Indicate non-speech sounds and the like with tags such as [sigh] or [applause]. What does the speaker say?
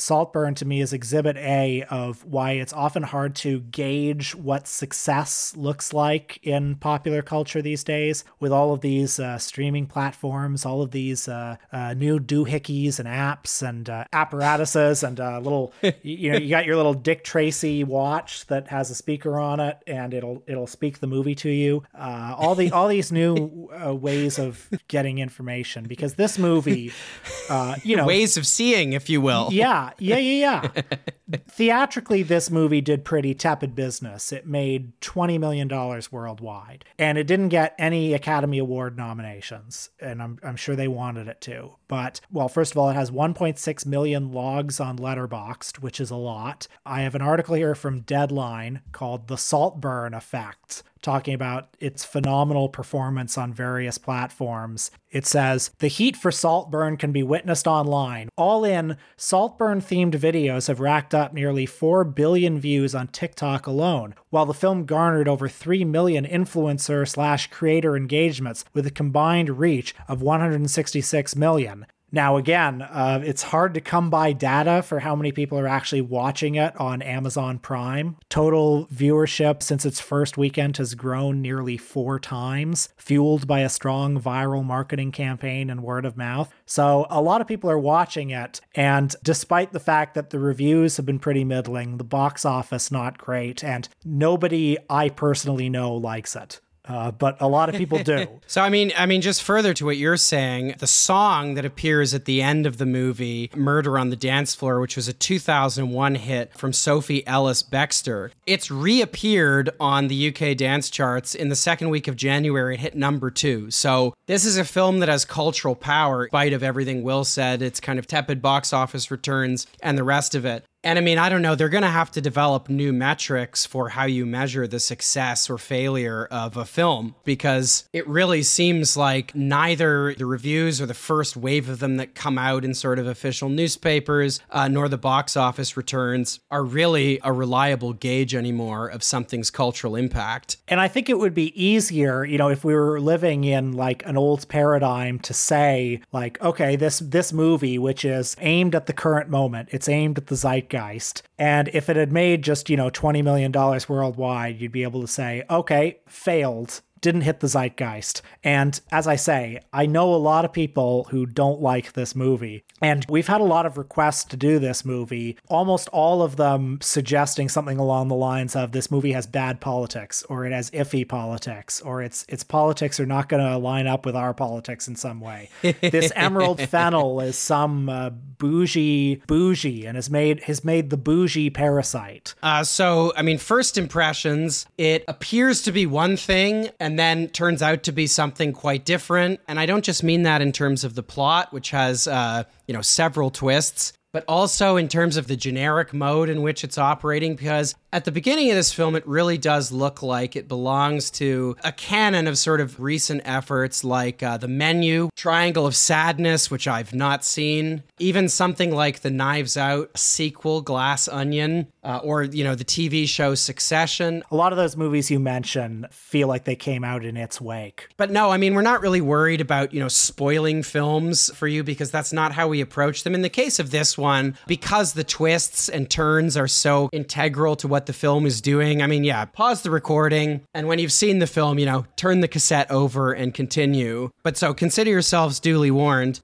Saltburn to me is exhibit A of why it's often hard to gauge what success looks like in popular culture these days with all of these uh, streaming platforms, all of these uh, uh, new doohickeys and apps and uh, apparatuses and uh, little, [laughs] you know, you got your little Dick Tracy watch that has a speaker on it and it'll it'll speak the movie to you. Uh, all the all these new ways of getting information because this movie, uh, you know, ways of seeing, if you will. Yeah, yeah, yeah, yeah. [laughs] Theatrically, this movie did pretty tepid business. It made $20 million worldwide, and it didn't get any Academy Award nominations, and I'm, I'm sure they wanted it to. But, well, first of all, it has 1.6 million logs on Letterboxd, which is a lot. I have an article here from Deadline called The Saltburn Effect, talking about its phenomenal performance on various platforms. It says the heat for Saltburn can be witnessed online. All in, Saltburn themed videos have racked up nearly 4 billion views on TikTok alone, while the film garnered over 3 million influencer slash creator engagements with a combined reach of 166 million. Now, again, uh, it's hard to come by data for how many people are actually watching it on Amazon Prime. Total viewership since its first weekend has grown nearly four times, fueled by a strong viral marketing campaign and word of mouth. So, a lot of people are watching it. And despite the fact that the reviews have been pretty middling, the box office not great, and nobody I personally know likes it. Uh, but a lot of people do. [laughs] so I mean, I mean, just further to what you're saying, the song that appears at the end of the movie, "Murder on the Dance Floor," which was a 2001 hit from Sophie Ellis Bextor, it's reappeared on the UK dance charts in the second week of January. It hit number two. So this is a film that has cultural power, in spite of everything Will said. It's kind of tepid box office returns and the rest of it. And I mean, I don't know, they're going to have to develop new metrics for how you measure the success or failure of a film because it really seems like neither the reviews or the first wave of them that come out in sort of official newspapers uh, nor the box office returns are really a reliable gauge anymore of something's cultural impact. And I think it would be easier, you know, if we were living in like an old paradigm to say like, okay, this this movie which is aimed at the current moment, it's aimed at the zeitgeist zeitgeist. And if it had made just, you know, $20 million worldwide, you'd be able to say, okay, failed didn't hit the zeitgeist. And as I say, I know a lot of people who don't like this movie. And we've had a lot of requests to do this movie, almost all of them suggesting something along the lines of this movie has bad politics or it has iffy politics or its its politics are not going to line up with our politics in some way. this Emerald [laughs] Fennell is some uh, bougie bougie and has made has made the bougie parasite. Uh, so, I mean, first impressions, it appears to be one thing and then turns out to be something quite different. And I don't just mean that in terms of the plot, which has, uh, you know, several twists, but also in terms of the generic mode in which it's operating, because at the beginning of this film, it really does look like it belongs to a canon of sort of recent efforts like uh, The Menu, Triangle of Sadness, which I've not seen, even something like the Knives Out sequel, Glass Onion, uh, or, you know, the TV show Succession. A lot of those movies you mention feel like they came out in its wake. But no, I mean, we're not really worried about, you know, spoiling films for you because that's not how we approach them. In the case of this one, because the twists and turns are so integral to what the film is doing. I mean, yeah, pause the recording. And when you've seen the film, you know, turn the cassette over and continue. But so consider yourselves duly warned.